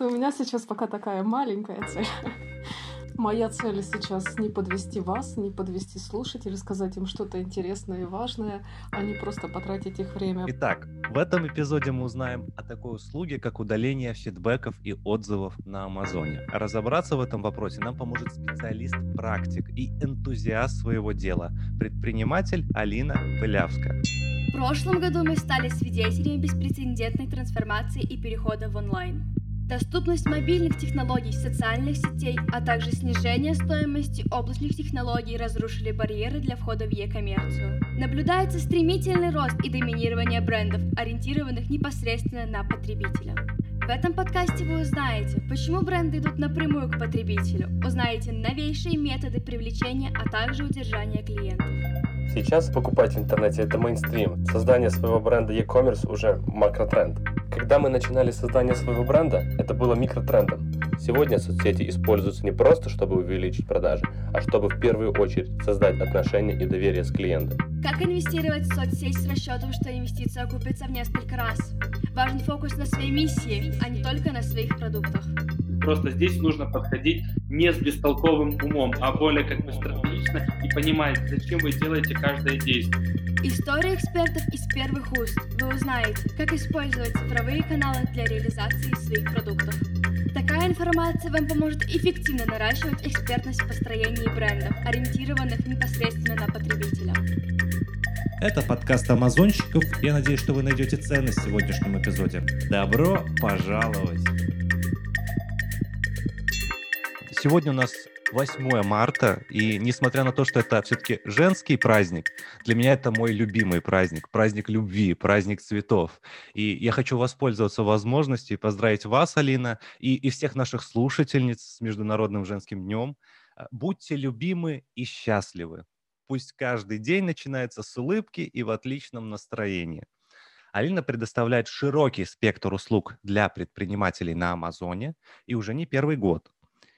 У меня сейчас пока такая маленькая цель. Моя цель сейчас не подвести вас, не подвести слушателей, сказать им что-то интересное и важное, а не просто потратить их время. Итак, в этом эпизоде мы узнаем о такой услуге, как удаление фидбэков и отзывов на Амазоне. Разобраться в этом вопросе нам поможет специалист-практик и энтузиаст своего дела, предприниматель Алина Пылявская. В прошлом году мы стали свидетелями беспрецедентной трансформации и перехода в онлайн. Доступность мобильных технологий, социальных сетей, а также снижение стоимости облачных технологий разрушили барьеры для входа в e-коммерцию. Наблюдается стремительный рост и доминирование брендов, ориентированных непосредственно на потребителя. В этом подкасте вы узнаете, почему бренды идут напрямую к потребителю, узнаете новейшие методы привлечения, а также удержания клиентов. Сейчас покупать в интернете это мейнстрим. Создание своего бренда e-commerce уже макротренд. Когда мы начинали создание своего бренда, это было микротрендом. Сегодня соцсети используются не просто, чтобы увеличить продажи, а чтобы в первую очередь создать отношения и доверие с клиентом. Как инвестировать в соцсеть с расчетом, что инвестиция окупится в несколько раз? Важен фокус на своей миссии, а не только на своих продуктах. Просто здесь нужно подходить не с бестолковым умом, а более как бы стратегично и понимать, зачем вы делаете каждое действие. История экспертов из первых уст. Вы узнаете, как использовать цифровые каналы для реализации своих продуктов. Такая информация вам поможет эффективно наращивать экспертность в построении брендов, ориентированных непосредственно на потребителя. Это подкаст Амазонщиков. Я надеюсь, что вы найдете ценность в сегодняшнем эпизоде. Добро пожаловать! Сегодня у нас 8 марта, и несмотря на то, что это все-таки женский праздник, для меня это мой любимый праздник, праздник любви, праздник цветов. И я хочу воспользоваться возможностью и поздравить вас, Алина, и, и всех наших слушательниц с Международным женским днем. А, будьте любимы и счастливы. Пусть каждый день начинается с улыбки и в отличном настроении. Алина предоставляет широкий спектр услуг для предпринимателей на Амазоне и уже не первый год.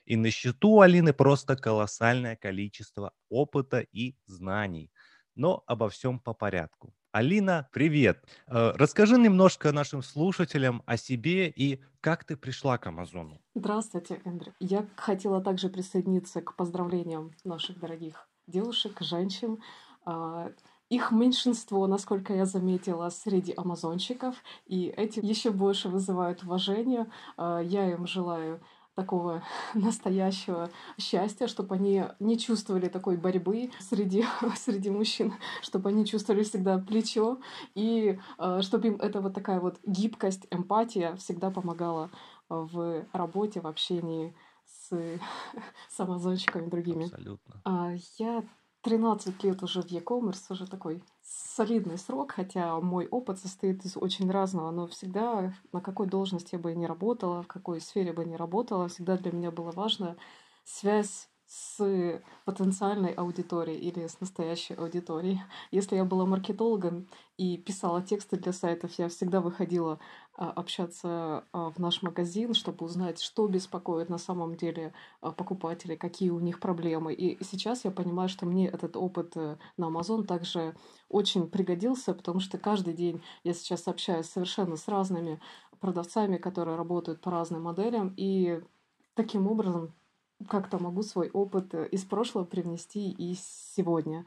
И на счету Алины просто колоссальное количество опыта и знаний. Но обо всем по порядку. Алина, привет. Э, расскажи немножко нашим слушателям о себе и как ты пришла к Амазону. Здравствуйте, Эндрю. Я хотела также присоединиться к поздравлениям наших дорогих девушек, женщин. А, их меньшинство, насколько я заметила, среди амазонщиков, и эти еще больше вызывают уважение. А, я им желаю такого настоящего счастья, чтобы они не чувствовали такой борьбы среди, среди мужчин, чтобы они чувствовали всегда плечо, и э, чтобы им эта вот такая вот гибкость, эмпатия всегда помогала в работе, в общении с, с амазонщиками другими. Абсолютно. А, я 13 лет уже в e-commerce, уже такой солидный срок, хотя мой опыт состоит из очень разного, но всегда на какой должности я бы ни работала, в какой сфере бы ни работала, всегда для меня было важно связь с потенциальной аудиторией или с настоящей аудиторией. Если я была маркетологом и писала тексты для сайтов, я всегда выходила а, общаться а, в наш магазин, чтобы узнать, что беспокоит на самом деле а, покупателей, какие у них проблемы. И сейчас я понимаю, что мне этот опыт э, на Amazon также очень пригодился, потому что каждый день я сейчас общаюсь совершенно с разными продавцами, которые работают по разным моделям, и таким образом как-то могу свой опыт э, из прошлого привнести и сегодня.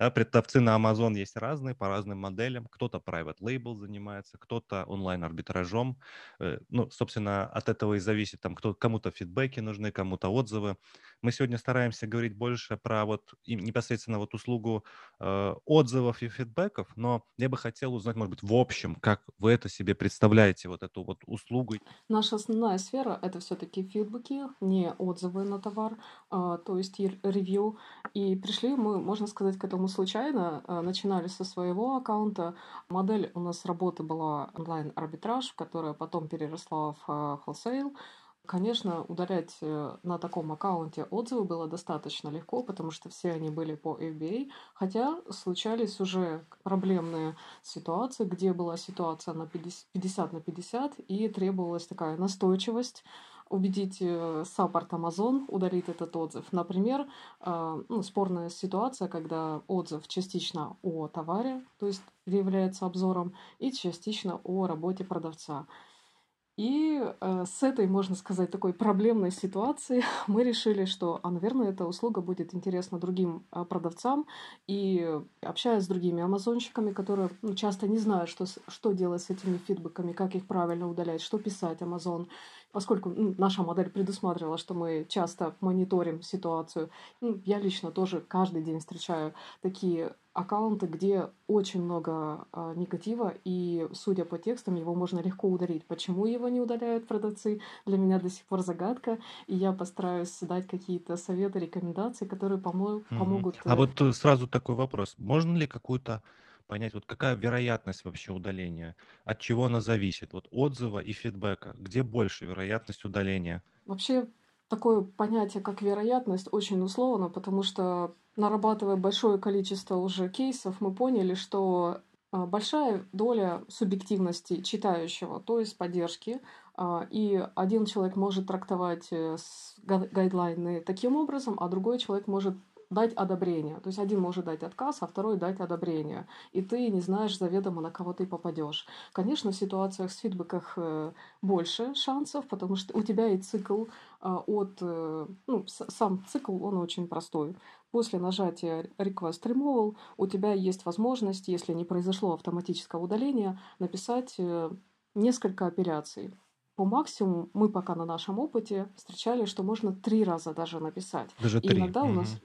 Да, продавцы на Amazon есть разные, по разным моделям. Кто-то private label занимается, кто-то онлайн-арбитражом. Э, ну, собственно, от этого и зависит, там, кто, кому-то фидбэки нужны, кому-то отзывы. Мы сегодня стараемся говорить больше про вот непосредственно вот услугу э, отзывов и фидбэков, но я бы хотел узнать, может быть, в общем, как вы это себе представляете, вот эту вот услугу. Наша основная сфера — это все таки фидбэки, не отзывы на товар, а, то есть ревью. И пришли мы, можно сказать, к этому случайно. А, начинали со своего аккаунта. Модель у нас работы была онлайн-арбитраж, которая потом переросла в а, wholesale. Конечно, удалять э, на таком аккаунте отзывы было достаточно легко, потому что все они были по FBA, хотя случались уже проблемные ситуации, где была ситуация на 50 на 50, и требовалась такая настойчивость убедить э, саппорт Amazon удалить этот отзыв. Например, э, ну, спорная ситуация, когда отзыв частично о товаре, то есть является обзором, и частично о работе продавца. И э, с этой, можно сказать, такой проблемной ситуации мы решили, что, а, наверное, эта услуга будет интересна другим э, продавцам. И общаясь с другими амазонщиками, которые ну, часто не знают, что, что делать с этими фидбэками, как их правильно удалять, что писать Amazon, поскольку ну, наша модель предусматривала, что мы часто мониторим ситуацию. Ну, я лично тоже каждый день встречаю такие аккаунты, где очень много э, негатива, и, судя по текстам, его можно легко удалить. Почему его не удаляют продавцы, для меня до сих пор загадка, и я постараюсь дать какие-то советы, рекомендации, которые помо- помогут... А вот э, сразу такой вопрос. Можно ли какую-то понять, вот какая вероятность вообще удаления, от чего она зависит, вот отзыва и фидбэка, где больше вероятность удаления? Вообще такое понятие, как вероятность, очень условно, потому что нарабатывая большое количество уже кейсов, мы поняли, что а, большая доля субъективности читающего, то есть поддержки, а, и один человек может трактовать э, гайдлайны таким образом, а другой человек может дать одобрение. То есть один может дать отказ, а второй дать одобрение. И ты не знаешь заведомо, на кого ты попадешь. Конечно, в ситуациях с фидбэках э, больше шансов, потому что у тебя и цикл а, от... Э, ну, сам цикл, он очень простой. После нажатия Request Removal у тебя есть возможность, если не произошло автоматического удаления, написать э, несколько апелляций по максимуму мы пока на нашем опыте встречали, что можно три раза даже написать. Даже И три. иногда у нас...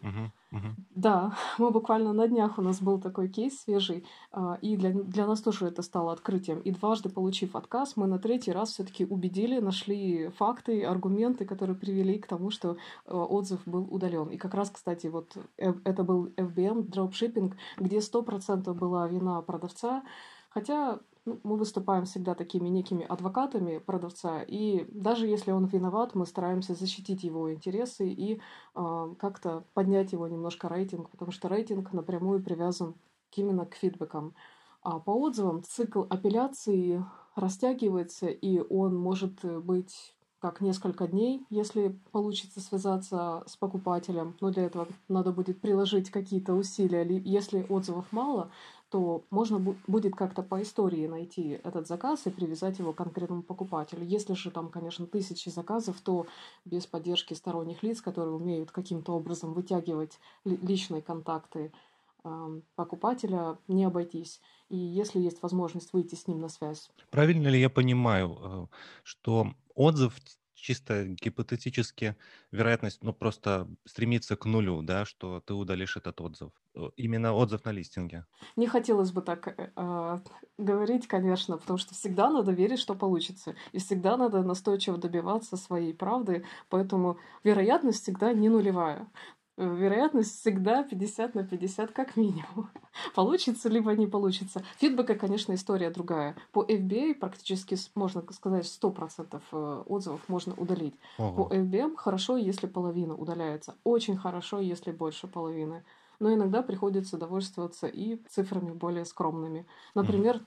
Да, мы буквально на днях у нас был такой кейс свежий, а, и для, для нас тоже это стало открытием. И дважды получив отказ, мы на третий раз все-таки убедили, нашли факты, аргументы, которые привели к тому, что э, отзыв был удален. И как раз, кстати, вот э, это был FBM, дропшиппинг, где 100% была вина продавца, Хотя ну, мы выступаем всегда такими некими адвокатами продавца, и даже если он виноват, мы стараемся защитить его интересы и э, как-то поднять его немножко рейтинг, потому что рейтинг напрямую привязан именно к фидбэкам. А по отзывам цикл апелляции растягивается, и он может быть как несколько дней, если получится связаться с покупателем. Но для этого надо будет приложить какие-то усилия. Если отзывов мало, то можно будет как-то по истории найти этот заказ и привязать его к конкретному покупателю. Если же там, конечно, тысячи заказов, то без поддержки сторонних лиц, которые умеют каким-то образом вытягивать личные контакты покупателя, не обойтись. И если есть возможность выйти с ним на связь. Правильно ли я понимаю, э, что отзыв чисто гипотетически вероятность, ну, просто стремится к нулю, да, что ты удалишь этот отзыв. Э, именно отзыв на листинге. Не хотелось бы так э, а, говорить, конечно, потому что всегда надо верить, что получится. И всегда надо настойчиво добиваться своей правды, поэтому вероятность всегда не нулевая вероятность всегда 50 на 50 как минимум. Получится либо не получится. Фидбэка, конечно, история другая. По FBA практически, можно сказать, 100% э, отзывов можно удалить. Ого. По FBM хорошо, если половина удаляется. Очень хорошо, если больше половины. Но иногда приходится довольствоваться и цифрами более скромными. Например, mm.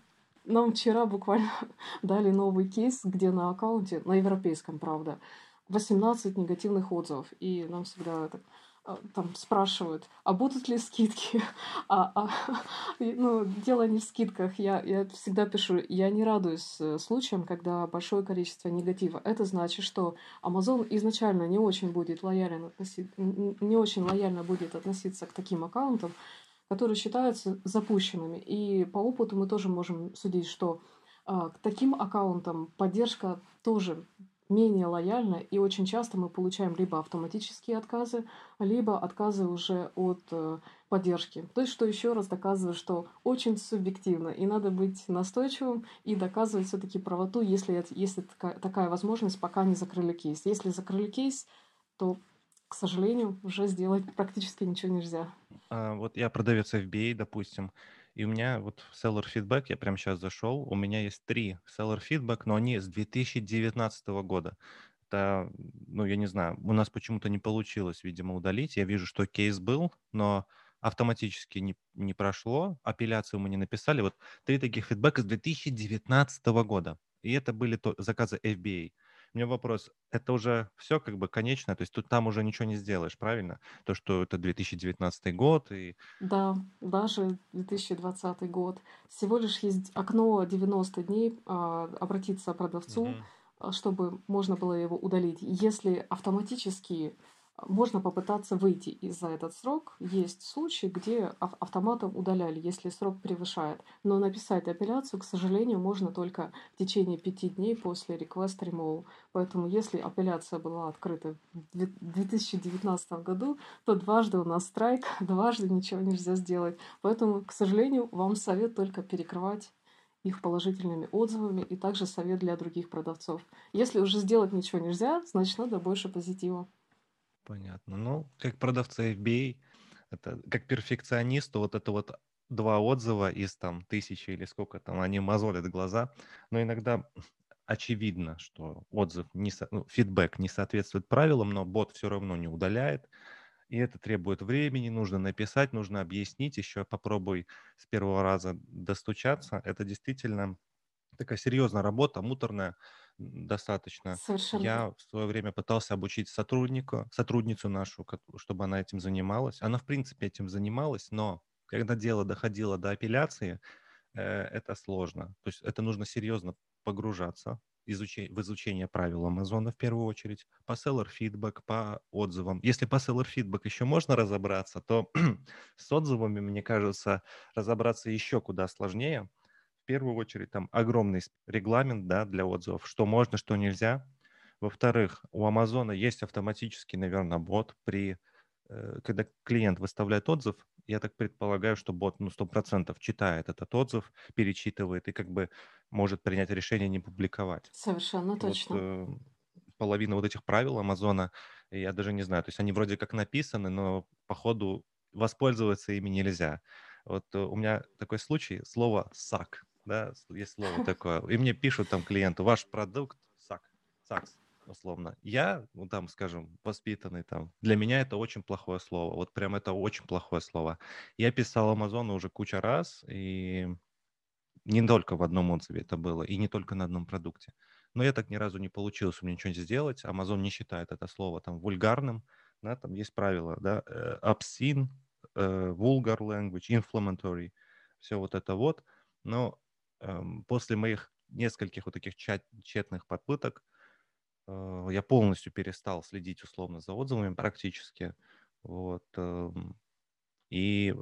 нам вчера буквально дали новый кейс, где на аккаунте, на европейском, правда, 18 негативных отзывов. И нам всегда а, там спрашивают, а будут ли скидки? а, а, ну, дело не в скидках. Я, я всегда пишу, я не радуюсь э, случаям, когда большое количество негатива. Это значит, что Amazon изначально не очень будет лоялен относи... не очень лояльно будет относиться к таким аккаунтам, которые считаются запущенными. И по опыту мы тоже можем судить, что а, к таким аккаунтам поддержка тоже менее лояльно, и очень часто мы получаем либо автоматические отказы, либо отказы уже от э, поддержки. То есть, что еще раз доказывает, что очень субъективно, и надо быть настойчивым и доказывать все-таки правоту, если, если такая, такая возможность, пока не закрыли кейс. Если закрыли кейс, то к сожалению, уже сделать практически ничего нельзя. А, вот я продавец FBA, допустим, и у меня вот seller feedback, я прямо сейчас зашел, у меня есть три seller feedback, но они с 2019 года. Это, ну, я не знаю, у нас почему-то не получилось, видимо, удалить. Я вижу, что кейс был, но автоматически не, не прошло, апелляцию мы не написали. Вот три таких фидбэка с 2019 года. И это были то, заказы FBA. У меня вопрос, это уже все как бы конечно, то есть тут там уже ничего не сделаешь, правильно? То, что это 2019 год и... Да, даже 2020 год. Всего лишь есть окно 90 дней а, обратиться к продавцу, угу. чтобы можно было его удалить. Если автоматически можно попытаться выйти из за этот срок. Есть случаи, где автоматом удаляли, если срок превышает. Но написать апелляцию, к сожалению, можно только в течение пяти дней после request remove. Поэтому если апелляция была открыта в 2019 году, то дважды у нас страйк, дважды ничего нельзя сделать. Поэтому, к сожалению, вам совет только перекрывать их положительными отзывами и также совет для других продавцов. Если уже сделать ничего нельзя, значит надо больше позитива. Понятно. Ну, как продавца FBA, это как перфекционисту, вот это вот два отзыва из там тысячи или сколько там, они мозолят глаза, но иногда очевидно, что отзыв, не, ну, фидбэк не соответствует правилам, но бот все равно не удаляет, и это требует времени, нужно написать, нужно объяснить, еще попробуй с первого раза достучаться. Это действительно такая серьезная работа, муторная достаточно. Совершенно. Я в свое время пытался обучить сотрудника, сотрудницу нашу, чтобы она этим занималась. Она, в принципе, этим занималась, но когда дело доходило до апелляции, э, это сложно. То есть это нужно серьезно погружаться изучение, в изучение правил Амазона в первую очередь, по seller feedback, по отзывам. Если по seller feedback еще можно разобраться, то с отзывами, мне кажется, разобраться еще куда сложнее – в первую очередь там огромный регламент да, для отзывов, что можно, что нельзя. Во-вторых, у Амазона есть автоматический, наверное, бот при э, когда клиент выставляет отзыв, я так предполагаю, что бот ну, 100% читает этот отзыв, перечитывает и как бы может принять решение не публиковать. Совершенно точно. Вот, э, половина вот этих правил Амазона, я даже не знаю, то есть они вроде как написаны, но по ходу воспользоваться ими нельзя. Вот э, у меня такой случай, слово «сак» да, есть слово такое. И мне пишут там клиенты, ваш продукт сак, сакс, условно. Я, ну там, скажем, воспитанный там, для меня это очень плохое слово. Вот прям это очень плохое слово. Я писал Амазону уже куча раз, и не только в одном отзыве это было, и не только на одном продукте. Но я так ни разу не получилось у меня ничего сделать. Amazon не считает это слово там вульгарным. Да, там есть правила, да, э, obscene, э, vulgar language, inflammatory, все вот это вот. Но после моих нескольких вот таких тщетных попыток э, я полностью перестал следить условно за отзывами практически. Вот. Эм, и...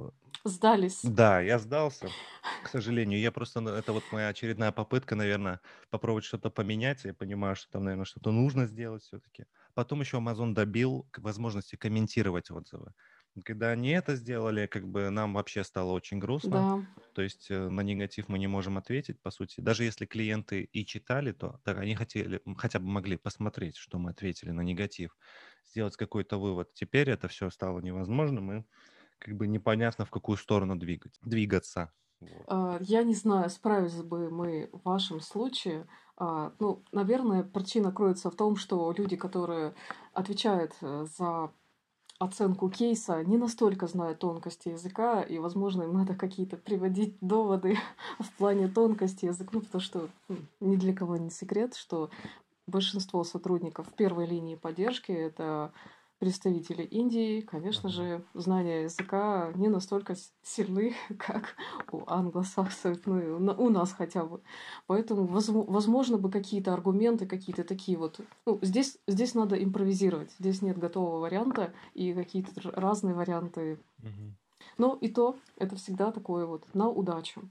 Сдались. Да, я сдался, к сожалению. Я просто... Это вот моя очередная попытка, наверное, попробовать что-то поменять. Я понимаю, что там, наверное, что-то нужно сделать все-таки. Потом еще Amazon добил возможности комментировать отзывы. Когда они это сделали, как бы нам вообще стало очень грустно. Да. То есть э, на негатив мы не можем ответить, по сути. Даже если клиенты и читали, то так они хотели, хотя бы могли посмотреть, что мы ответили на негатив, сделать какой-то вывод. Теперь это все стало невозможным, и как бы непонятно, в какую сторону двигать, двигаться. Вот. А, я не знаю, справились бы мы в вашем случае. А, ну, наверное, причина кроется в том, что люди, которые отвечают э, за оценку кейса, не настолько знают тонкости языка, и, возможно, им надо какие-то приводить доводы в плане тонкости языка, ну, потому что ну, ни для кого не секрет, что большинство сотрудников первой линии поддержки — это представители Индии, конечно же, знания языка не настолько сильны, как у англосаксов, ну, у нас хотя бы. Поэтому, возможно, бы какие-то аргументы, какие-то такие вот... Ну, здесь, здесь надо импровизировать. Здесь нет готового варианта и какие-то разные варианты. Но и то, это всегда такое вот на удачу.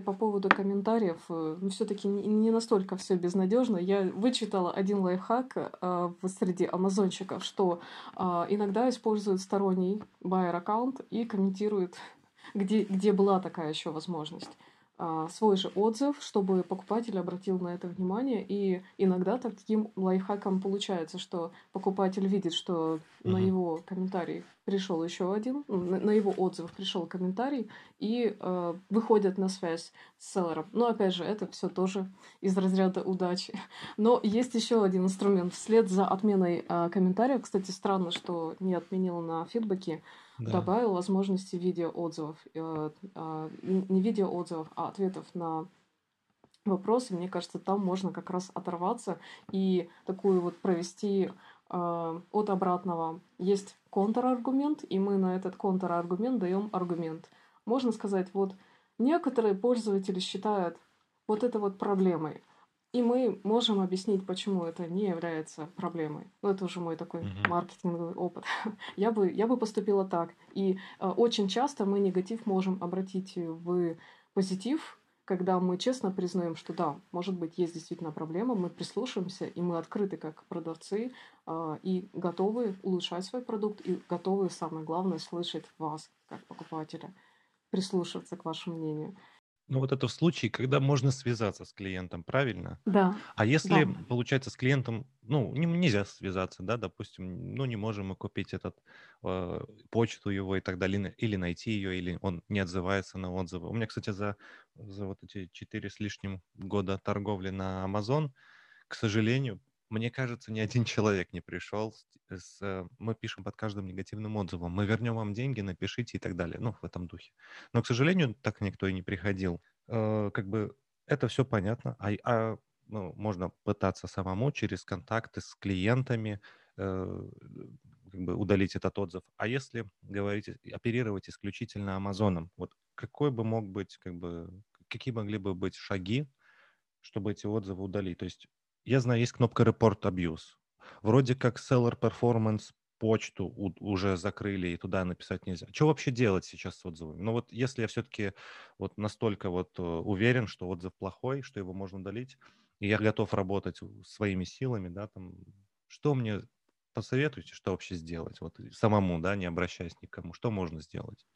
По поводу комментариев, э, ну, все-таки не настолько все безнадежно. Я вычитала один лайфхак э, среди амазонщиков, что э, иногда используют сторонний байер аккаунт и комментируют, где, где была такая еще возможность. А, свой же отзыв, чтобы покупатель обратил на это внимание. И иногда таким лайфхаком получается, что покупатель видит, что uh-huh. на его комментарий пришел еще один, ну, на, его отзыв пришел комментарий, и э, выходят на связь с селлером. Но опять же, это все тоже из разряда удачи. Но есть еще один инструмент. Вслед за отменой э, комментария, кстати, странно, что не отменил на фидбэке, да. добавил возможности видеоотзывов. Э, э, не видеоотзывов, а ответов на вопросы. Мне кажется, там можно как раз оторваться и такую вот провести э, от обратного. Есть контраргумент, и мы на этот контраргумент даем аргумент. Можно сказать, вот некоторые пользователи считают вот это вот проблемой. И мы можем объяснить, почему это не является проблемой. Ну, это уже мой такой Мгм. маркетинговый опыт. Я бы, я бы поступила так. И э, очень часто мы негатив можем обратить в позитив, когда мы честно признаем, что да, может быть, есть действительно проблема, мы прислушаемся, и мы открыты как продавцы, а, и готовы улучшать свой продукт, и готовы, самое главное, слышать вас, как покупателя, прислушиваться к вашему мнению. Ну, вот это в случае, когда можно связаться с клиентом, правильно? Да, А если, да. получается, с клиентом, ну, не- нельзя связаться, да, допустим, ну, не можем мы купить этот, э, почту его и так далее, или найти ее, или он не отзывается на отзывы. У меня, кстати, за, за вот эти четыре с лишним года торговли на Amazon, к сожалению, мне кажется, ни один человек не пришел с, с, э, мы пишем под каждым негативным отзывом, мы вернем вам деньги, напишите и так далее, ну, в этом духе. Но, к сожалению, так никто и не приходил. Э, Как бы это все понятно, а, а, ну, можно пытаться самому через контакты с клиентами э, как бы удалить этот отзыв. А если говорить, оперировать исключительно Амазоном, вот какой бы мог быть, как бы, какие могли бы быть шаги, чтобы эти отзывы удалить? То есть я знаю, есть кнопка Report Abuse. Вроде как Seller Performance почту у- уже закрыли, и туда написать нельзя. Что вообще делать сейчас с отзывами? Ну вот если я все-таки вот настолько вот э, уверен, что отзыв плохой, что его можно удалить, и я готов работать своими силами, да, там, что мне посоветуете, что вообще сделать? Вот самому, да, не обращаясь никому, что можно сделать?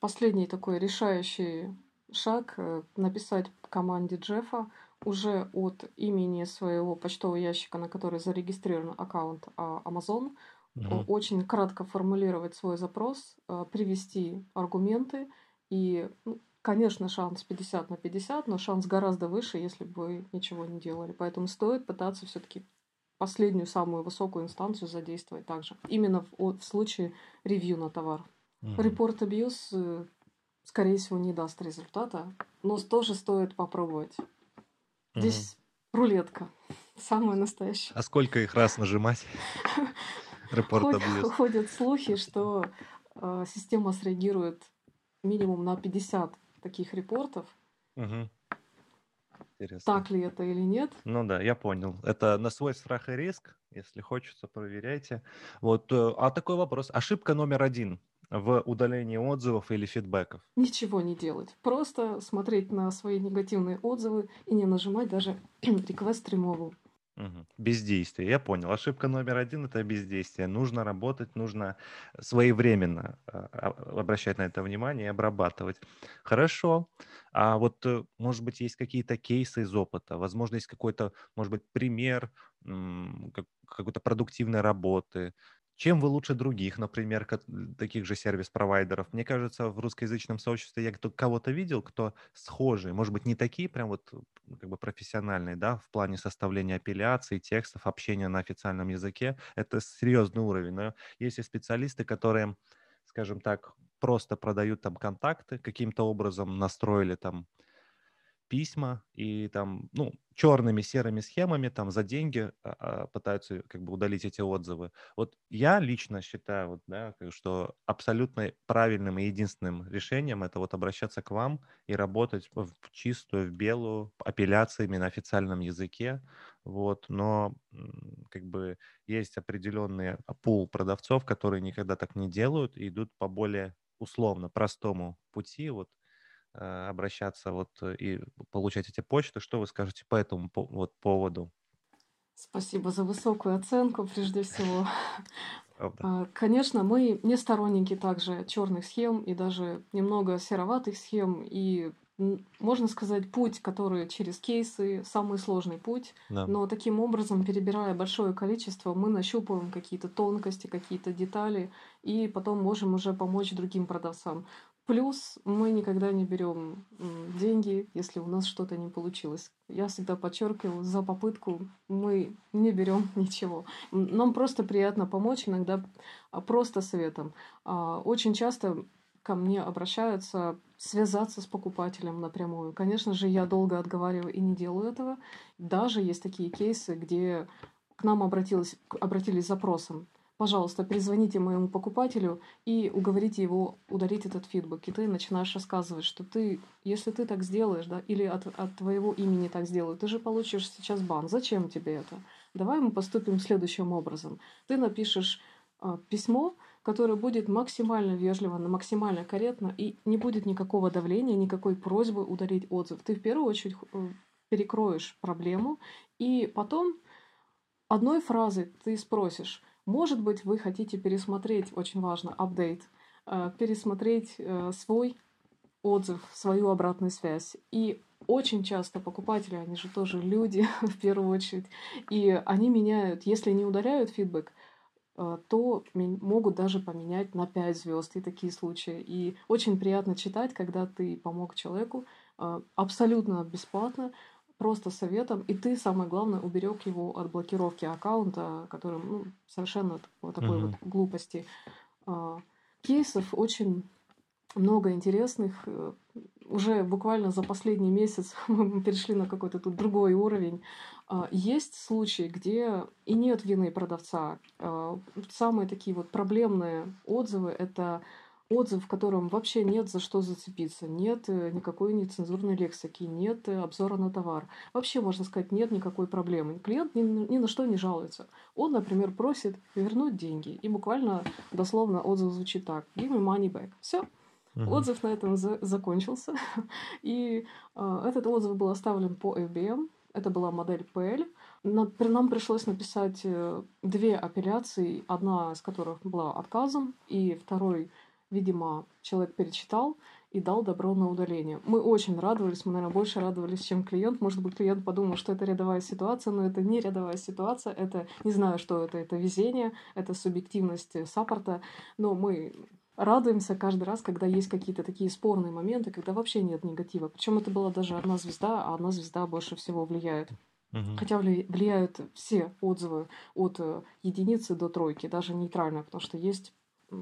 Последний такой решающий шаг э, написать команде Джеффа уже от имени своего почтового ящика, на который зарегистрирован аккаунт а, Amazon, Мгм. очень кратко формулировать свой запрос, э, привести аргументы и, ну, конечно, шанс 50 на 50, но шанс гораздо выше, если бы вы ничего не делали. Поэтому стоит пытаться все-таки последнюю, самую высокую инстанцию задействовать также. Именно в, в случае ревью на товар. Мгм. Репорт абьюз, скорее всего, не даст результата, но тоже стоит попробовать. Здесь рулетка. Самая настоящая. А сколько их раз нажимать? Ходят слухи, что э, система среагирует минимум на 50 таких репортов. Интересно. Так ли это или нет? Ну да, я понял. Это на свой страх и риск. Если хочется, проверяйте. Вот, э, а такой вопрос. Ошибка номер один в удалении отзывов или фидбэков. Ничего не делать. Просто смотреть на свои негативные отзывы и не нажимать даже request removal. Бездействие. Я понял. Ошибка номер один– это бездействие. Нужно работать, нужно своевременно а, а, обращать на это внимание и обрабатывать. Хорошо. А вот, э, может быть, есть какие-то кейсы из опыта? Возможно, есть какой-то, может быть, пример какой-то продуктивной работы? Чем вы лучше других, например, таких же сервис-провайдеров? Мне кажется, в русскоязычном сообществе я кого-то видел, кто схожий, может быть, не такие прям вот м, как бы профессиональные, да, в плане составления апелляций, текстов, общения на официальном языке. Это серьезный уровень. Но есть и специалисты, которые, скажем так, просто продают там контакты, каким-то образом настроили там письма и там, ну, черными серыми схемами там за деньги а, а, пытаются как бы удалить эти отзывы. Вот я лично считаю, вот, да, что абсолютно правильным и единственным решением это вот обращаться к вам и работать в чистую, в белую, апелляциями на официальном языке, вот, но как бы есть определенный пул продавцов, которые никогда так не делают и идут по более условно простому пути, вот, обращаться вот э, и получать эти почты. Что вы скажете по этому вот поводу? Спасибо за высокую оценку, прежде всего. А, Конечно, мы не сторонники также черных схем и даже немного сероватых схем. И можно сказать, путь, который через кейсы, самый сложный путь. Да. Но таким образом, перебирая большое количество, мы нащупываем какие-то тонкости, какие-то детали, и потом можем уже помочь другим продавцам. Плюс мы никогда не берем деньги, если у нас что-то не получилось. Я всегда подчеркиваю, за попытку мы не берем ничего. Нам просто приятно помочь, иногда а, просто советом. А, Очень часто ко мне обращаются связаться с покупателем напрямую. Конечно же, я долго отговариваю и не делаю этого. Даже есть такие кейсы, где к нам обратилось, к- обратились с запросом пожалуйста, перезвоните моему покупателю и уговорите его удалить этот фидбэк. И ты начинаешь рассказывать, что ты, если ты так сделаешь, да, или от, от твоего имени так сделают, ты же получишь сейчас бан. Зачем тебе это? Давай мы поступим следующим образом. Ты напишешь э, письмо, которое будет максимально вежливо, максимально корректно, и не будет никакого давления, никакой просьбы удалить отзыв. Ты в первую очередь э, перекроешь проблему, и потом одной фразой ты спросишь, может быть, вы хотите пересмотреть, очень важно, апдейт, э, пересмотреть э, свой отзыв, свою обратную связь. И очень часто покупатели, они же тоже люди в первую очередь, и они меняют, если не удаляют фидбэк, э, то могут даже поменять на 5 звезд и такие случаи. И очень приятно читать, когда ты помог человеку абсолютно бесплатно, просто советом, и ты, самое главное, уберег его от блокировки аккаунта, которым ну, совершенно вот такой mm-hmm. вот глупости. А, кейсов очень много интересных. Э, уже буквально за последний месяц мы перешли на какой-то тут другой уровень. А, есть случаи, где и нет вины продавца. А, самые такие вот проблемные отзывы — это отзыв, в котором вообще нет за что зацепиться, нет э, никакой нецензурной лексики, нет э, обзора на товар. Вообще, можно сказать, нет никакой проблемы. Клиент ни, ни на что не жалуется. Он, например, просит вернуть деньги. И буквально, дословно, отзыв звучит так. Give me money back. Все. Uh-huh. Отзыв на этом за- закончился. И э, этот отзыв был оставлен по FBM. Это была модель PL. Нам пришлось написать э, две апелляции, одна из которых была отказом, и второй Видимо, человек перечитал и дал добро на удаление. Мы очень радовались, мы, наверное, больше радовались, чем клиент. Может быть, клиент подумал, что это рядовая ситуация, но это не рядовая ситуация, это, не знаю, что это, это везение, это субъективность саппорта, но мы радуемся каждый раз, когда есть какие-то такие спорные моменты, когда вообще нет негатива. Причем это была даже одна звезда, а одна звезда больше всего влияет. Угу. Хотя влияют все отзывы от э, единицы до тройки, даже нейтрально, потому что есть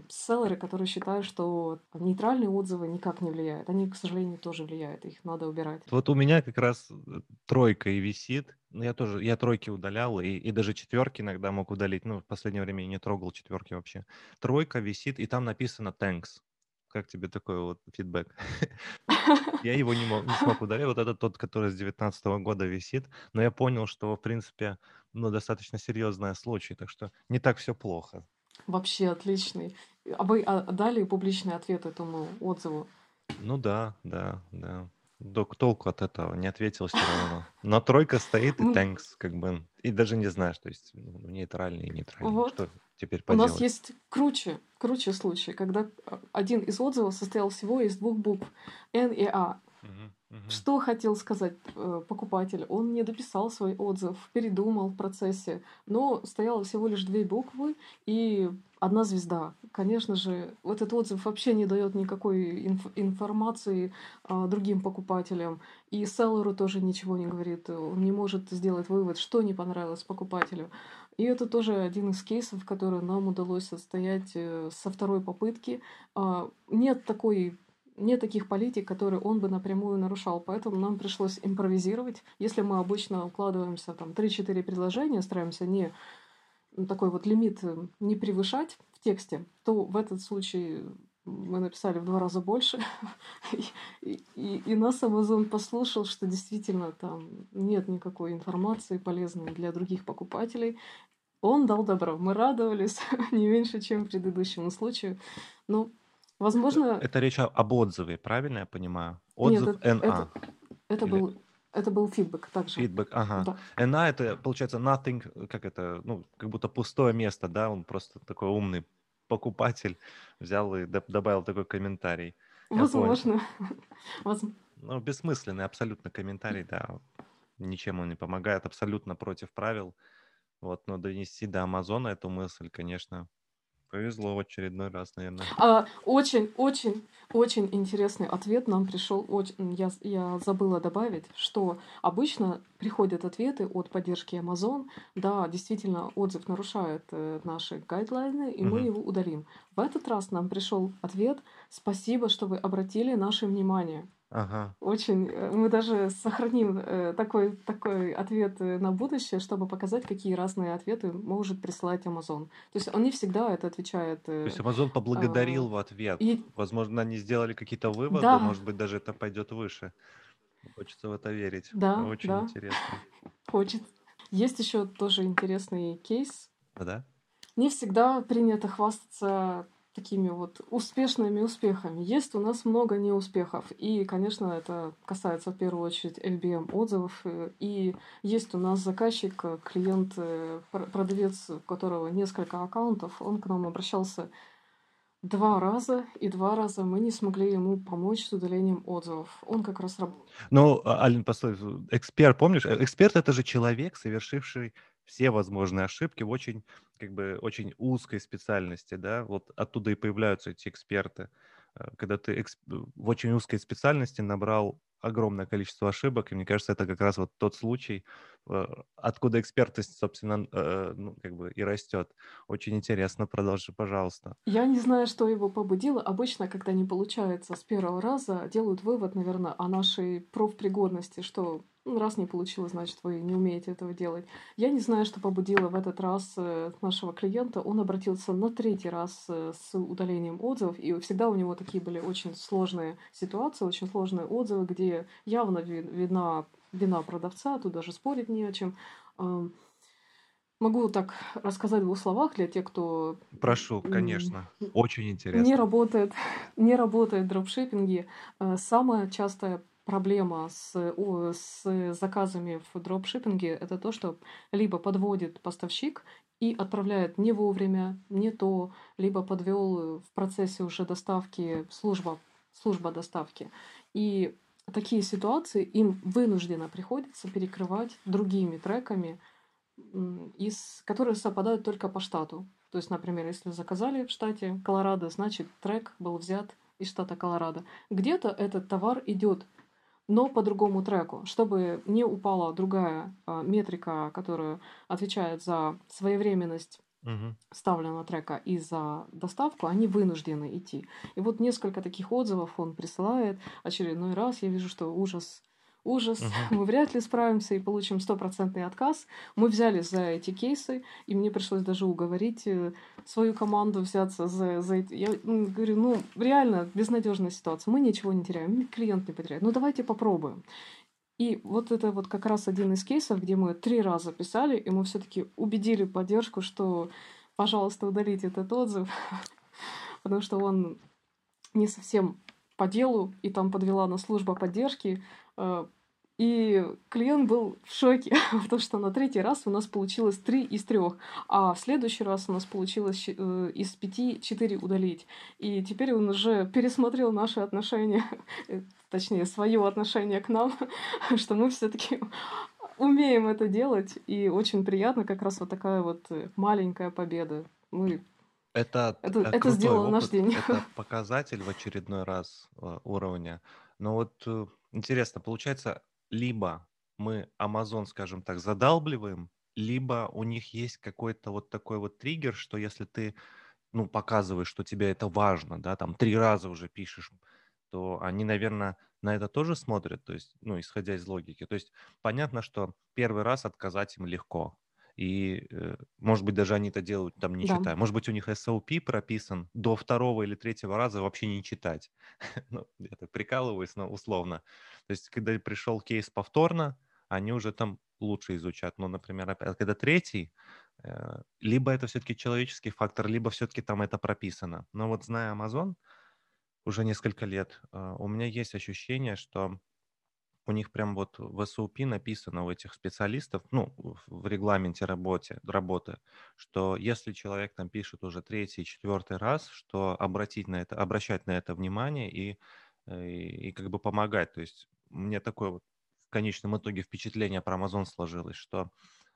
селлеры, которые считают, что нейтральные отзывы никак не влияют. Они, к сожалению, тоже влияют, их надо убирать. Вот у меня как раз э, тройка и висит. Ну, я тоже, я тройки удалял, и, и даже четверки иногда мог удалить. Ну, в последнее время я не трогал четверки вообще. Тройка висит, и там написано thanks. Как тебе такой вот фидбэк? Я его не, мог, не смог удалить. Вот это тот, который с 19 года висит. Но я понял, что, в принципе, ну, достаточно серьезный случай. Так что не так все плохо. Вообще отличный. А вы а, дали публичный ответ этому отзыву? Ну да, да, да. Док толку от этого не ответил все равно. Но тройка стоит и ну thanks, как бы. И даже не знаешь, то есть ну, нейтральный и нейтральный. Вот. Что теперь поделать? У нас есть круче, круче случай, когда а, один из отзывов состоял всего из двух букв N и А. Угу. Угу. Что хотел сказать э, покупатель? Он не дописал свой отзыв, передумал в процессе, но стояло всего лишь две буквы и одна звезда. Конечно же, этот отзыв вообще не дает никакой инф- информации э, другим покупателям, и селлеру тоже ничего не говорит. Он не может сделать вывод, что не понравилось покупателю. И это тоже один из кейсов, который нам удалось отстоять э, со второй попытки. Э, нет такой нет таких политик, которые он бы напрямую нарушал. Поэтому нам пришлось импровизировать. Если мы обычно укладываемся там 3-4 предложения, стараемся не такой вот лимит э, не превышать в тексте, то в этот случай мы написали в два раза больше, и, и, и нас Amazon послушал, что действительно там нет никакой информации полезной для других покупателей. Он дал добро. Мы радовались не меньше, чем предыдущему случаю. Но Возможно... Это, это речь об отзыве, правильно я понимаю? Отзыв Нет, это, NA. Это, это Или... был это был фидбэк также. Фидбэк, ага. Да. NA это, получается, nothing, как это, ну, как будто пустое место, да? Он просто такой умный покупатель взял и добавил такой комментарий. Возможно. Ну, бессмысленный абсолютно комментарий, да. Ничем он не помогает, абсолютно против правил. Вот, но донести до Амазона эту мысль, конечно, Повезло в очередной раз, наверное. А, очень, очень, очень интересный ответ нам пришел. Очень, я, я забыла добавить, что обычно приходят ответы от поддержки Amazon. Да, действительно, отзыв нарушает э, наши гайдлайны, и угу. мы его удалим. В этот раз нам пришел ответ: спасибо, что вы обратили наше внимание. Ага. Очень. э, Мы даже сохраним э, такой, такой ответ э, на будущее, чтобы показать, какие разные ответы может присылать Amazon. То есть он не всегда это отвечает. То есть Amazon поблагодарил а, в ответ. И Возможно, они сделали какие-то выводы, да, может быть, даже это пойдет выше. Хочется в это верить. да, Очень да, интересно. хочет. Есть еще тоже интересный кейс. Да? Не всегда принято хвастаться такими вот успешными успехами. Есть у нас много неуспехов. И, конечно, это касается в первую очередь LBM отзывов. Э, И есть у нас заказчик, э, клиент, э, пр- продавец, у которого несколько аккаунтов. Он к нам обращался два раза, и два раза мы не смогли ему помочь с удалением отзывов. Он как раз раб- Ну, а, Ален, постой, эксперт, помнишь? Эксперт это же человек, совершивший все возможные ошибки в очень, как бы, очень узкой специальности, да? Вот оттуда и появляются эти эксперты. Э, Когда ты экс- в очень узкой специальности набрал огромное количество ошибок, и мне кажется, это как раз вот тот случай, э, откуда экспертность, собственно, э, ну, как бы и растет. Очень интересно, продолжи, пожалуйста. Я не знаю, что его побудило. Обычно, когда не получается с первого раза, делают вывод, наверное, о нашей профпригодности, что ну, раз не получилось, значит, вы не умеете этого делать. Я не знаю, что побудило в этот раз э, нашего клиента. Он обратился на третий раз э, с удалением отзывов, и всегда у него такие были очень сложные ситуации, очень сложные отзывы, где явно ви- видна вина продавца, тут даже спорить не о чем. Могу так рассказать в двух словах для тех, кто Прошу, конечно. Очень не интересно. работает, не работает в дропшиппинге. Э, Самая частая проблема с, с заказами в дропшиппинге это то, что либо подводит поставщик и отправляет не вовремя, не то, либо подвел в процессе уже доставки служба, служба доставки. И такие ситуации им вынужденно приходится перекрывать другими треками, из, которые совпадают только по штату. То есть, например, если заказали в штате Колорадо, значит трек был взят из штата Колорадо. Где-то этот товар идет, но по другому треку, чтобы не упала другая а, метрика, которая отвечает за своевременность Мгм. ставленного трека и за доставку, они вынуждены идти. И вот несколько таких отзывов он присылает. Очередной раз я вижу, что ужас, ужас, Мгм. мы вряд ли справимся и получим стопроцентный отказ. Мы взялись за эти кейсы, и мне пришлось даже уговорить э, свою команду взяться за, за эти. Я говорю, ну, реально безнадежная ситуация, мы ничего не теряем, клиент не потеряет. Ну, давайте попробуем. И вот это вот как раз один из кейсов, где мы три раза писали, и мы все-таки убедили поддержку, что, пожалуйста, удалите этот отзыв, потому что он не совсем по делу, и там подвела на служба поддержки. И клиент был в шоке, потому что на третий раз у нас получилось три из трех, а в следующий раз у нас получилось э, из пяти четыре удалить. И теперь он уже пересмотрел наши отношения, э, точнее, свое отношение к нам, что мы все-таки умеем это делать, и очень приятно как раз вот такая вот э, маленькая победа. Мы Это, это, это крутой сделало наш опыт, день. это показатель в очередной раз уровня. Но вот интересно, получается, либо мы Amazon, скажем так, задалбливаем, либо у них есть какой-то вот такой вот триггер, что если ты, ну, показываешь, что тебе это важно, да, там три раза уже пишешь, то они, наверное, на это тоже смотрят, то есть, ну, исходя из логики. То есть понятно, что первый раз отказать им легко, и, э, может быть, даже они это делают там не Да. читая. Может быть, у них SOP прописан до второго или третьего раза вообще не читать. ну, я так прикалываюсь, но условно. То есть, когда пришел кейс повторно, они уже там лучше изучат. Ну, например, опять, когда третий, э, либо это все-таки человеческий фактор, либо все-таки там это прописано. Но вот зная Amazon уже несколько лет, э, у меня есть ощущение, что у них прям вот в SOP написано у этих специалистов, ну, в регламенте работе, работы, что если человек там пишет уже третий, четвертый раз, что обратить на это, обращать на это внимание и, и, и как бы помогать. То есть мне такое вот в конечном итоге впечатление про Amazon сложилось, что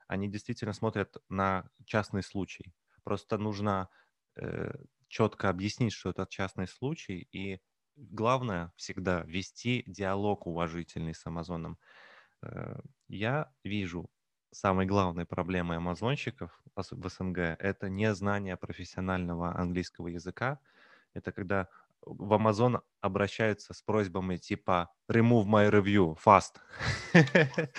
они действительно смотрят на частный случай. Просто нужно э, четко объяснить, что это частный случай, и главное всегда вести диалог уважительный с Амазоном. Э, Я вижу самой главной проблемой амазонщиков в СНГ– это незнание профессионального английского языка. Это когда в Amazon обращаются с просьбами типа remove my review fast.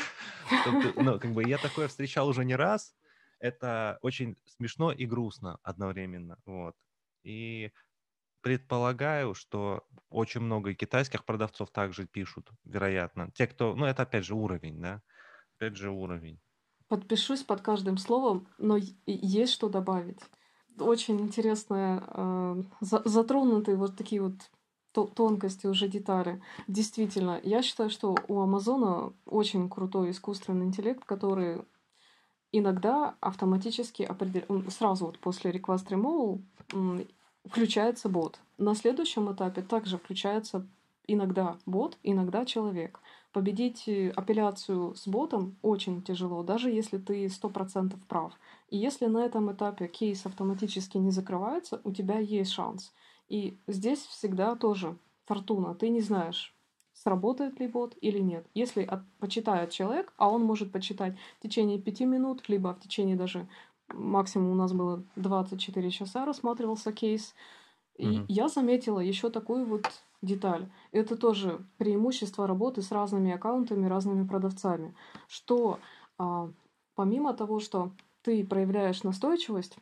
Ну, как бы я такое встречал уже не раз. Это очень смешно и грустно одновременно. Вот. И предполагаю, что очень много китайских продавцов также пишут, вероятно. Те, кто... Ну, это опять же уровень, да? Опять же уровень. Подпишусь под каждым словом, но есть что добавить. Очень интересно э, затронуты вот такие вот тонкости, уже детали. Действительно, я считаю, что у Амазона очень крутой искусственный интеллект, который иногда автоматически определяет, сразу вот после request removal включается бот. На следующем этапе также включается иногда бот, иногда человек. Победить э, апелляцию с ботом очень тяжело, даже если ты 100% прав. И если на этом этапе кейс автоматически не закрывается, у тебя есть шанс. И здесь всегда тоже фортуна. Ты не знаешь, сработает ли бот или нет. Если от, почитает человек, а он может почитать в течение пяти минут, либо в течение даже максимум у нас было 24 часа рассматривался кейс. И mm-hmm. я заметила еще такую вот деталь. Это тоже преимущество работы с разными аккаунтами, разными продавцами. Что а, помимо того, что ты проявляешь настойчивость,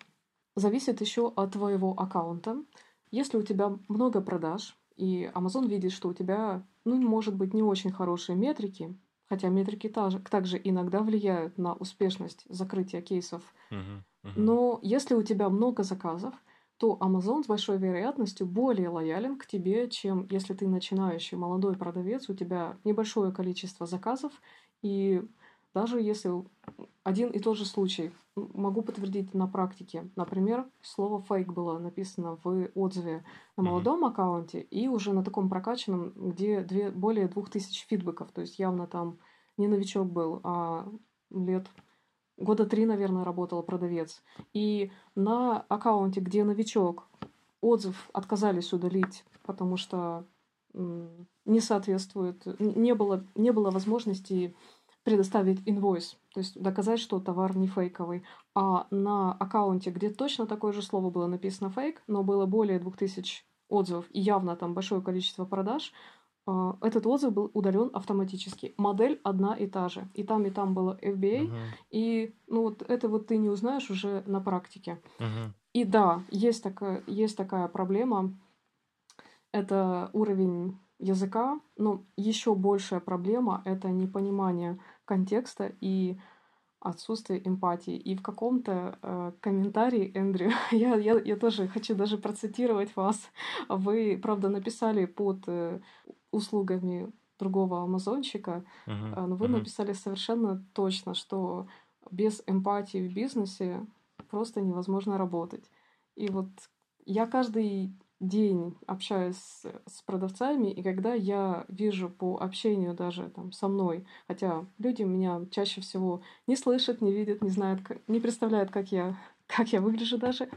зависит еще от твоего аккаунта. Если у тебя много продаж, и Amazon видит, что у тебя, ну, может быть, не очень хорошие метрики, хотя метрики также иногда влияют на успешность закрытия кейсов. Uh-huh, uh-huh. Но если у тебя много заказов, то Amazon с большой вероятностью более лоялен к тебе, чем если ты начинающий молодой продавец, у тебя небольшое количество заказов, и даже если один и тот же случай, могу подтвердить на практике. Например, слово фейк было написано в отзыве на молодом mm-hmm. аккаунте и уже на таком прокачанном, где две, более двух тысяч фидбэков. То есть явно там не новичок был, а лет года три, наверное, работал продавец. И на аккаунте, где новичок, отзыв отказались удалить, потому что не соответствует, не было, не было возможности предоставить инвойс, то есть доказать, что товар не фейковый. А на аккаунте, где точно такое же слово было написано фейк, но было более 2000 отзывов и явно там большое количество продаж, а, этот отзыв был удален автоматически. Модель одна и та же. И там, и там было FBA. Uh-huh. И ну вот это вот ты не узнаешь уже на практике. Uh-huh. И да, есть такая, есть такая проблема. Это уровень языка, но еще большая проблема — это непонимание контекста и отсутствие эмпатии. И в каком-то э, комментарии, Эндрю, я, я, я тоже хочу даже процитировать вас. Вы, правда, написали под э, услугами другого амазонщика, uh-huh. но вы uh-huh. написали совершенно точно, что без эмпатии в бизнесе просто невозможно работать. И вот я каждый день общаюсь с, продавцами, и когда я вижу по общению даже там со мной, хотя люди меня чаще всего не слышат, не видят, не знают, не представляют, как я как я выгляжу даже,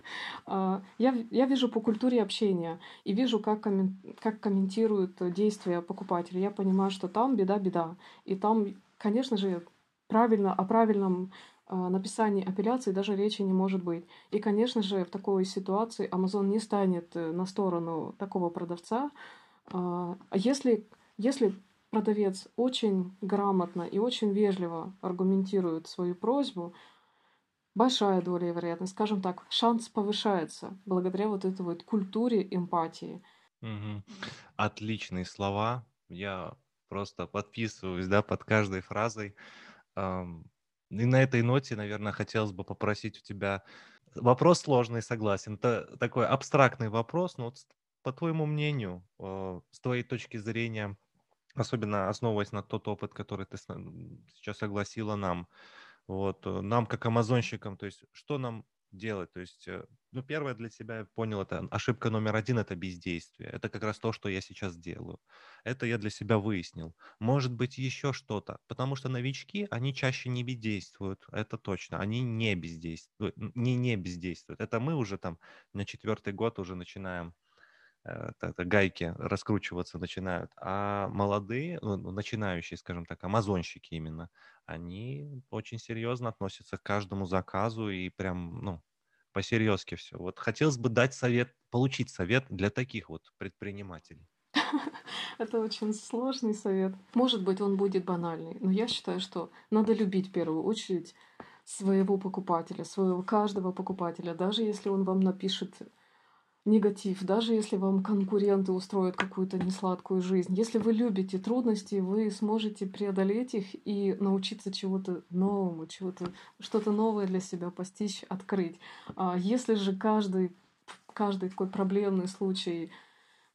а, я, я вижу по культуре общения и вижу, как, коммен, как комментируют действия покупателя. Я понимаю, что там беда-беда. И там, конечно же, правильно, о правильном написании апелляции даже речи не может быть. И, конечно же, в такой ситуации Amazon не станет э, на сторону такого продавца. А если, если продавец очень грамотно и очень вежливо аргументирует свою просьбу, большая доля вероятность, скажем так, шанс повышается благодаря вот этой вот культуре эмпатии. Угу. Отличные слова. Я просто подписываюсь, да, под каждой фразой. И на этой ноте, наверное, хотелось бы попросить у тебя... Вопрос сложный, согласен. Это такой абстрактный вопрос, но вот по твоему мнению, э, с твоей точки зрения, особенно основываясь на тот опыт, который ты сейчас огласила нам, вот, э, нам как амазонщикам, то есть что нам делать. То есть, э, ну, первое для себя, я понял, это ошибка номер один – это бездействие. Это как раз то, что я сейчас делаю. Это я для себя выяснил. Может быть, еще что-то. Потому что новички, они чаще не бездействуют, это точно. Они не бездействуют, не, не бездействуют. Это мы уже там на четвертый год уже начинаем гайки раскручиваться начинают. А молодые, ну, ну, начинающие, скажем так, амазонщики именно, они очень серьезно относятся к каждому заказу и прям, ну, по-серьезки все. Вот хотелось бы дать совет, получить совет для таких вот предпринимателей. Это очень сложный совет. Может быть, он будет банальный, но я считаю, что надо любить в первую очередь своего покупателя, своего каждого покупателя, даже если он вам напишет негатив, даже если вам конкуренты устроят какую-то несладкую жизнь. Если вы любите трудности, вы сможете преодолеть их и научиться чего-то новому, чего-то, что-то новое для себя постичь, открыть. А если же каждый, каждый такой проблемный случай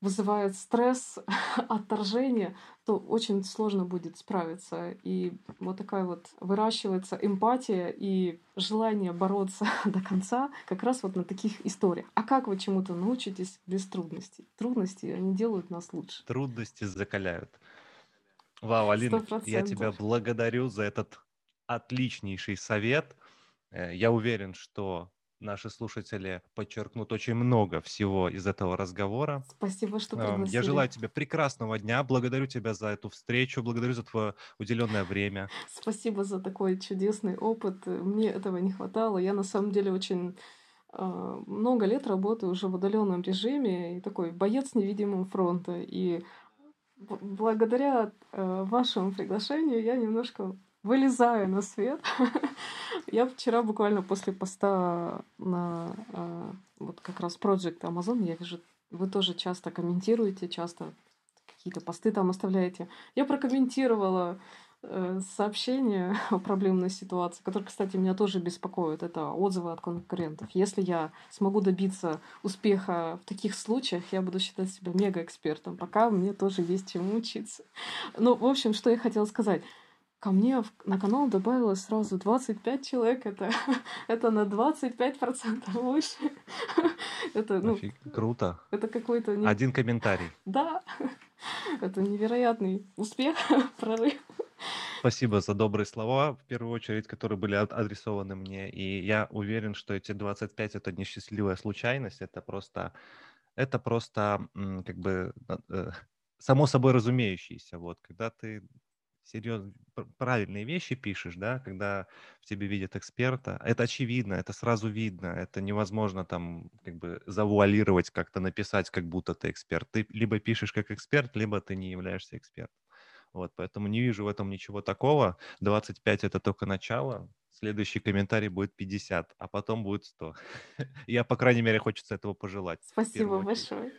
вызывает стресс, отторжение, то очень сложно будет справиться. И вот такая вот выращивается эмпатия и желание бороться до конца как раз вот на таких историях. А как вы чему-то научитесь без трудностей? Трудности, они делают нас лучше. Трудности закаляют. Вау, Алина, я тебя благодарю за этот отличнейший совет. Э, я уверен, что наши слушатели подчеркнут очень много всего из этого разговора. Спасибо, что пригласили. Я желаю тебе прекрасного дня, благодарю тебя за эту встречу, благодарю за твое уделенное время. Спасибо за такой чудесный опыт. Мне этого не хватало. Я на самом деле очень а, много лет работаю уже в удаленном режиме и такой боец невидимого фронта. И благодаря э, вашему приглашению я немножко вылезаю на свет. Я вчера буквально после поста на а, вот как раз Project Amazon, я вижу, вы тоже часто комментируете, часто какие-то посты там оставляете. Я прокомментировала э, сообщение о проблемной ситуации, которое, кстати, меня тоже беспокоит. Это отзывы от конкурентов. Если я смогу добиться успеха в таких случаях, я буду считать себя мега-экспертом. Пока мне тоже есть чему учиться. Ну, в общем, что я хотела сказать ко мне на канал добавилось сразу 25 человек. Это, это на 25% выше. это, ну, Офиг, круто. Это какой-то... Не... Один комментарий. Да. Это невероятный успех, прорыв. Спасибо за добрые слова, в первую очередь, которые были адресованы мне. И я уверен, что эти 25 — это не счастливая случайность, это просто, это просто как бы э, само собой разумеющееся. Вот, когда ты серьезно правильные вещи пишешь, да, когда в тебе видят эксперта, это очевидно, это сразу видно, это невозможно там как бы завуалировать, как-то написать, как будто ты эксперт. Ты либо пишешь как эксперт, либо ты не являешься экспертом. Вот, поэтому не вижу в этом ничего такого. 25 это только начало, следующий комментарий будет 50, а потом будет 100. Я, по крайней мере, хочется этого пожелать. Спасибо большое.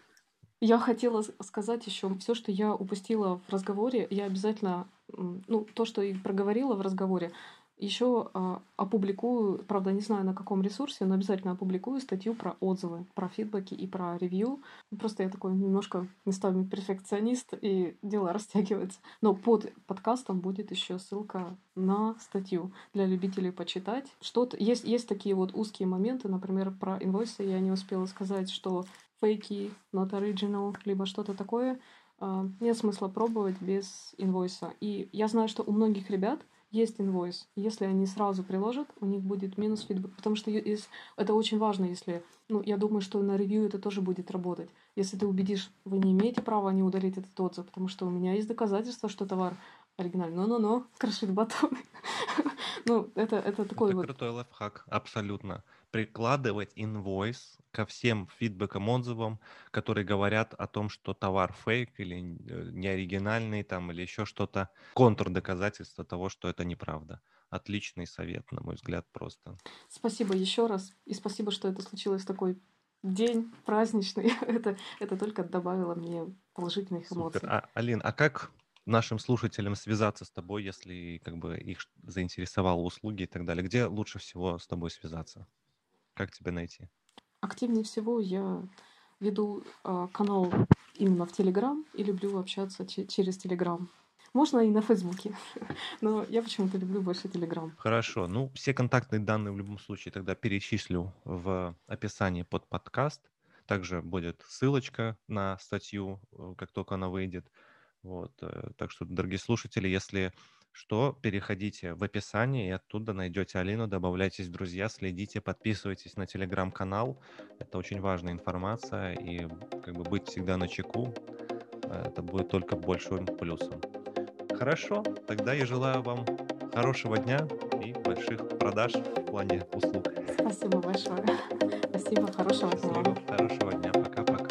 Я хотела сказать еще все, что я упустила в разговоре. Я обязательно, ну, то, что и проговорила в разговоре, еще а, опубликую, правда, не знаю на каком ресурсе, но обязательно опубликую статью про отзывы, про фидбэки и про ревью. Просто я такой немножко местами перфекционист, и дело растягивается. Но под подкастом будет еще ссылка на статью для любителей почитать. Что-то есть, есть такие вот узкие моменты, например, про инвойсы я не успела сказать, что фейки, not original, либо что-то такое, а, нет смысла пробовать без инвойса. И я знаю, что у многих ребят есть инвойс. Если они сразу приложат, у них будет минус фидбэк, потому что это очень важно, если... Ну, я думаю, что на ревью это тоже будет работать. Если ты убедишь, вы не имеете права не удалить этот отзыв, потому что у меня есть доказательства, что товар оригинальный. Но-но-но, крошит батон. ну, это, это такой это вот... крутой лайфхак, абсолютно прикладывать инвойс ко всем фидбэкам, отзывам, которые говорят о том, что товар фейк или э, неоригинальный там, или еще что-то. Контур доказательства того, что это неправда. Отличный совет, на мой взгляд, просто. Спасибо еще раз. И спасибо, что это случилось в такой день праздничный. это, это только добавило мне положительных эмоций. Супер. А, Алин, а как нашим слушателям связаться с тобой, если как бы их заинтересовало услуги и так далее? Где лучше всего с тобой связаться? Как тебя найти? Активнее всего я веду э, канал именно в Телеграм и люблю общаться через Телеграм. Можно и на Фейсбуке, но я почему-то люблю больше Телеграм. Хорошо. Ну, все контактные данные в любом случае тогда перечислю в описании под подкаст. Также будет ссылочка на статью, э, как только она выйдет. Вот. Э, так что, дорогие слушатели, если что переходите в описание и оттуда найдете Алину, добавляйтесь в друзья, следите, подписывайтесь на телеграм-канал. Это очень важная информация, и как бы быть всегда на чеку, э, это будет только большим плюсом. Хорошо, тогда я желаю вам хорошего дня и больших продаж в плане услуг. Спасибо большое. Спасибо, хорошего дня. Счастливо, хорошего дня, пока-пока. Пока.